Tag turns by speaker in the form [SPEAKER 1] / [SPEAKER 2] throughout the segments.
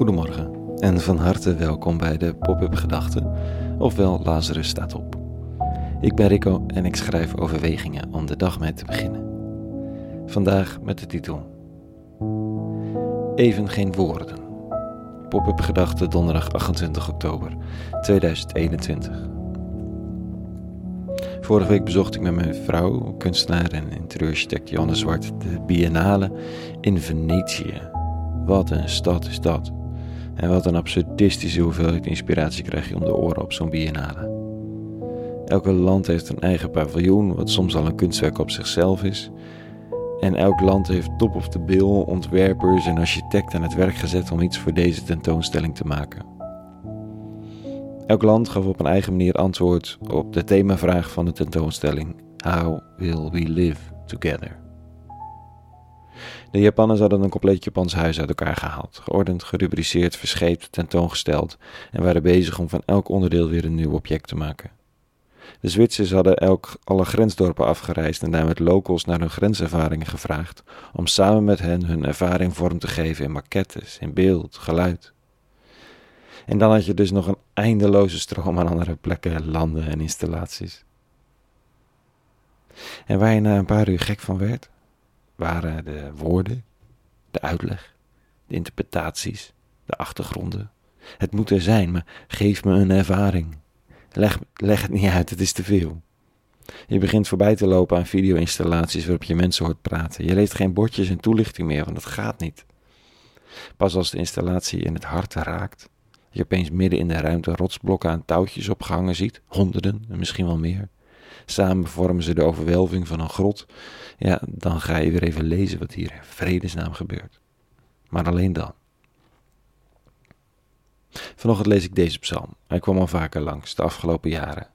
[SPEAKER 1] Goedemorgen en van harte welkom bij de Pop-up Gedachten, ofwel Lazarus staat op. Ik ben Rico en ik schrijf overwegingen om de dag mee te beginnen. Vandaag met de titel Even geen woorden. Pop-up Gedachten donderdag 28 oktober 2021. Vorige week bezocht ik met mijn vrouw, kunstenaar en interieurarchitect Johannes Zwart, de Biennale in Venetië. Wat een stad is dat. En wat een absurdistische hoeveelheid inspiratie krijg je om de oren op zo'n biennale. Elke land heeft een eigen paviljoen, wat soms al een kunstwerk op zichzelf is. En elk land heeft top of the bill ontwerpers en architecten aan het werk gezet om iets voor deze tentoonstelling te maken. Elk land gaf op een eigen manier antwoord op de themavraag van de tentoonstelling: How will we live together? De Japanners hadden een compleet Japans huis uit elkaar gehaald, geordend, gerubriceerd, verscheept, tentoongesteld en waren bezig om van elk onderdeel weer een nieuw object te maken. De Zwitsers hadden elk alle grensdorpen afgereisd en daar met locals naar hun grenservaringen gevraagd, om samen met hen hun ervaring vorm te geven in maquettes, in beeld, geluid. En dan had je dus nog een eindeloze stroom aan andere plekken, landen en installaties. En waar je na een paar uur gek van werd, waren de woorden, de uitleg, de interpretaties, de achtergronden. Het moet er zijn, maar geef me een ervaring. Leg, leg het niet uit, het is te veel. Je begint voorbij te lopen aan video-installaties waarop je mensen hoort praten. Je leest geen bordjes en toelichting meer, want dat gaat niet. Pas als de installatie in het hart raakt, je opeens midden in de ruimte rotsblokken aan touwtjes opgehangen ziet, honderden, misschien wel meer, Samen vormen ze de overwelving van een grot. Ja, dan ga je weer even lezen wat hier in vredesnaam gebeurt. Maar alleen dan. Vanochtend lees ik deze psalm. Hij kwam al vaker langs de afgelopen jaren.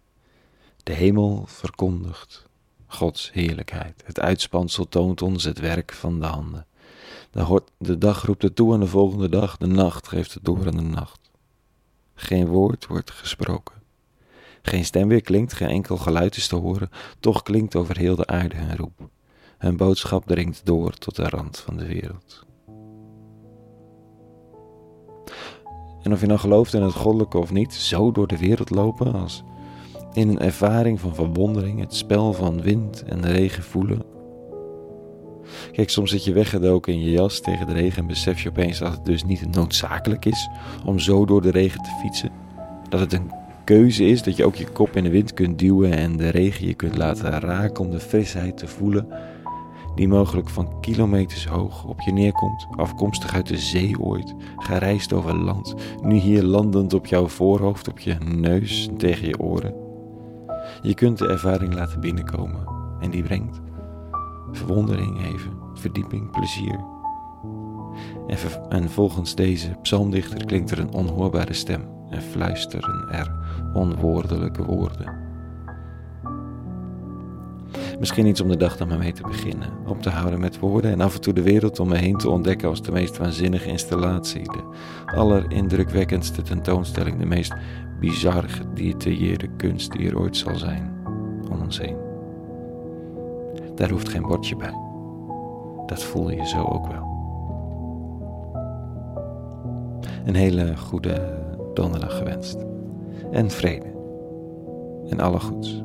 [SPEAKER 1] De hemel verkondigt Gods heerlijkheid. Het uitspansel toont ons het werk van de handen. De, dag roept het toe aan de volgende dag. De nacht geeft het door aan de nacht. Geen woord wordt gesproken. Geen stem weer klinkt, geen enkel geluid is te horen, toch klinkt over heel de aarde hun roep. Hun boodschap dringt door tot de rand van de wereld. En of je nou gelooft in het goddelijke of niet, zo door de wereld lopen als in een ervaring van verwondering, het spel van wind en regen voelen. Kijk, soms zit je weggedoken in je jas tegen de regen en besef je opeens dat het dus niet noodzakelijk is om zo door de regen te fietsen. Dat het een keuze is dat je ook je kop in de wind kunt duwen en de regen je kunt laten raken om de frisheid te voelen die mogelijk van kilometers hoog op je neerkomt, afkomstig uit de zee ooit, gereisd over land, nu hier landend op jouw voorhoofd, op je neus tegen je oren. Je kunt de ervaring laten binnenkomen en die brengt verwondering even, verdieping, plezier. En, en volgens deze psalmdichter klinkt er een onhoorbare stem en fluisteren er onwoordelijke woorden. Misschien iets om de dag dan maar mee te beginnen, op te houden met woorden en af en toe de wereld om me heen te ontdekken als de meest waanzinnige installatie, de allerindrukwekkendste tentoonstelling, de meest bizar gedetailleerde kunst die er ooit zal zijn om ons heen. Daar hoeft geen bordje bij. Dat voel je zo ook wel. Een hele goede donderdag gewenst. En vrede. En alle goeds.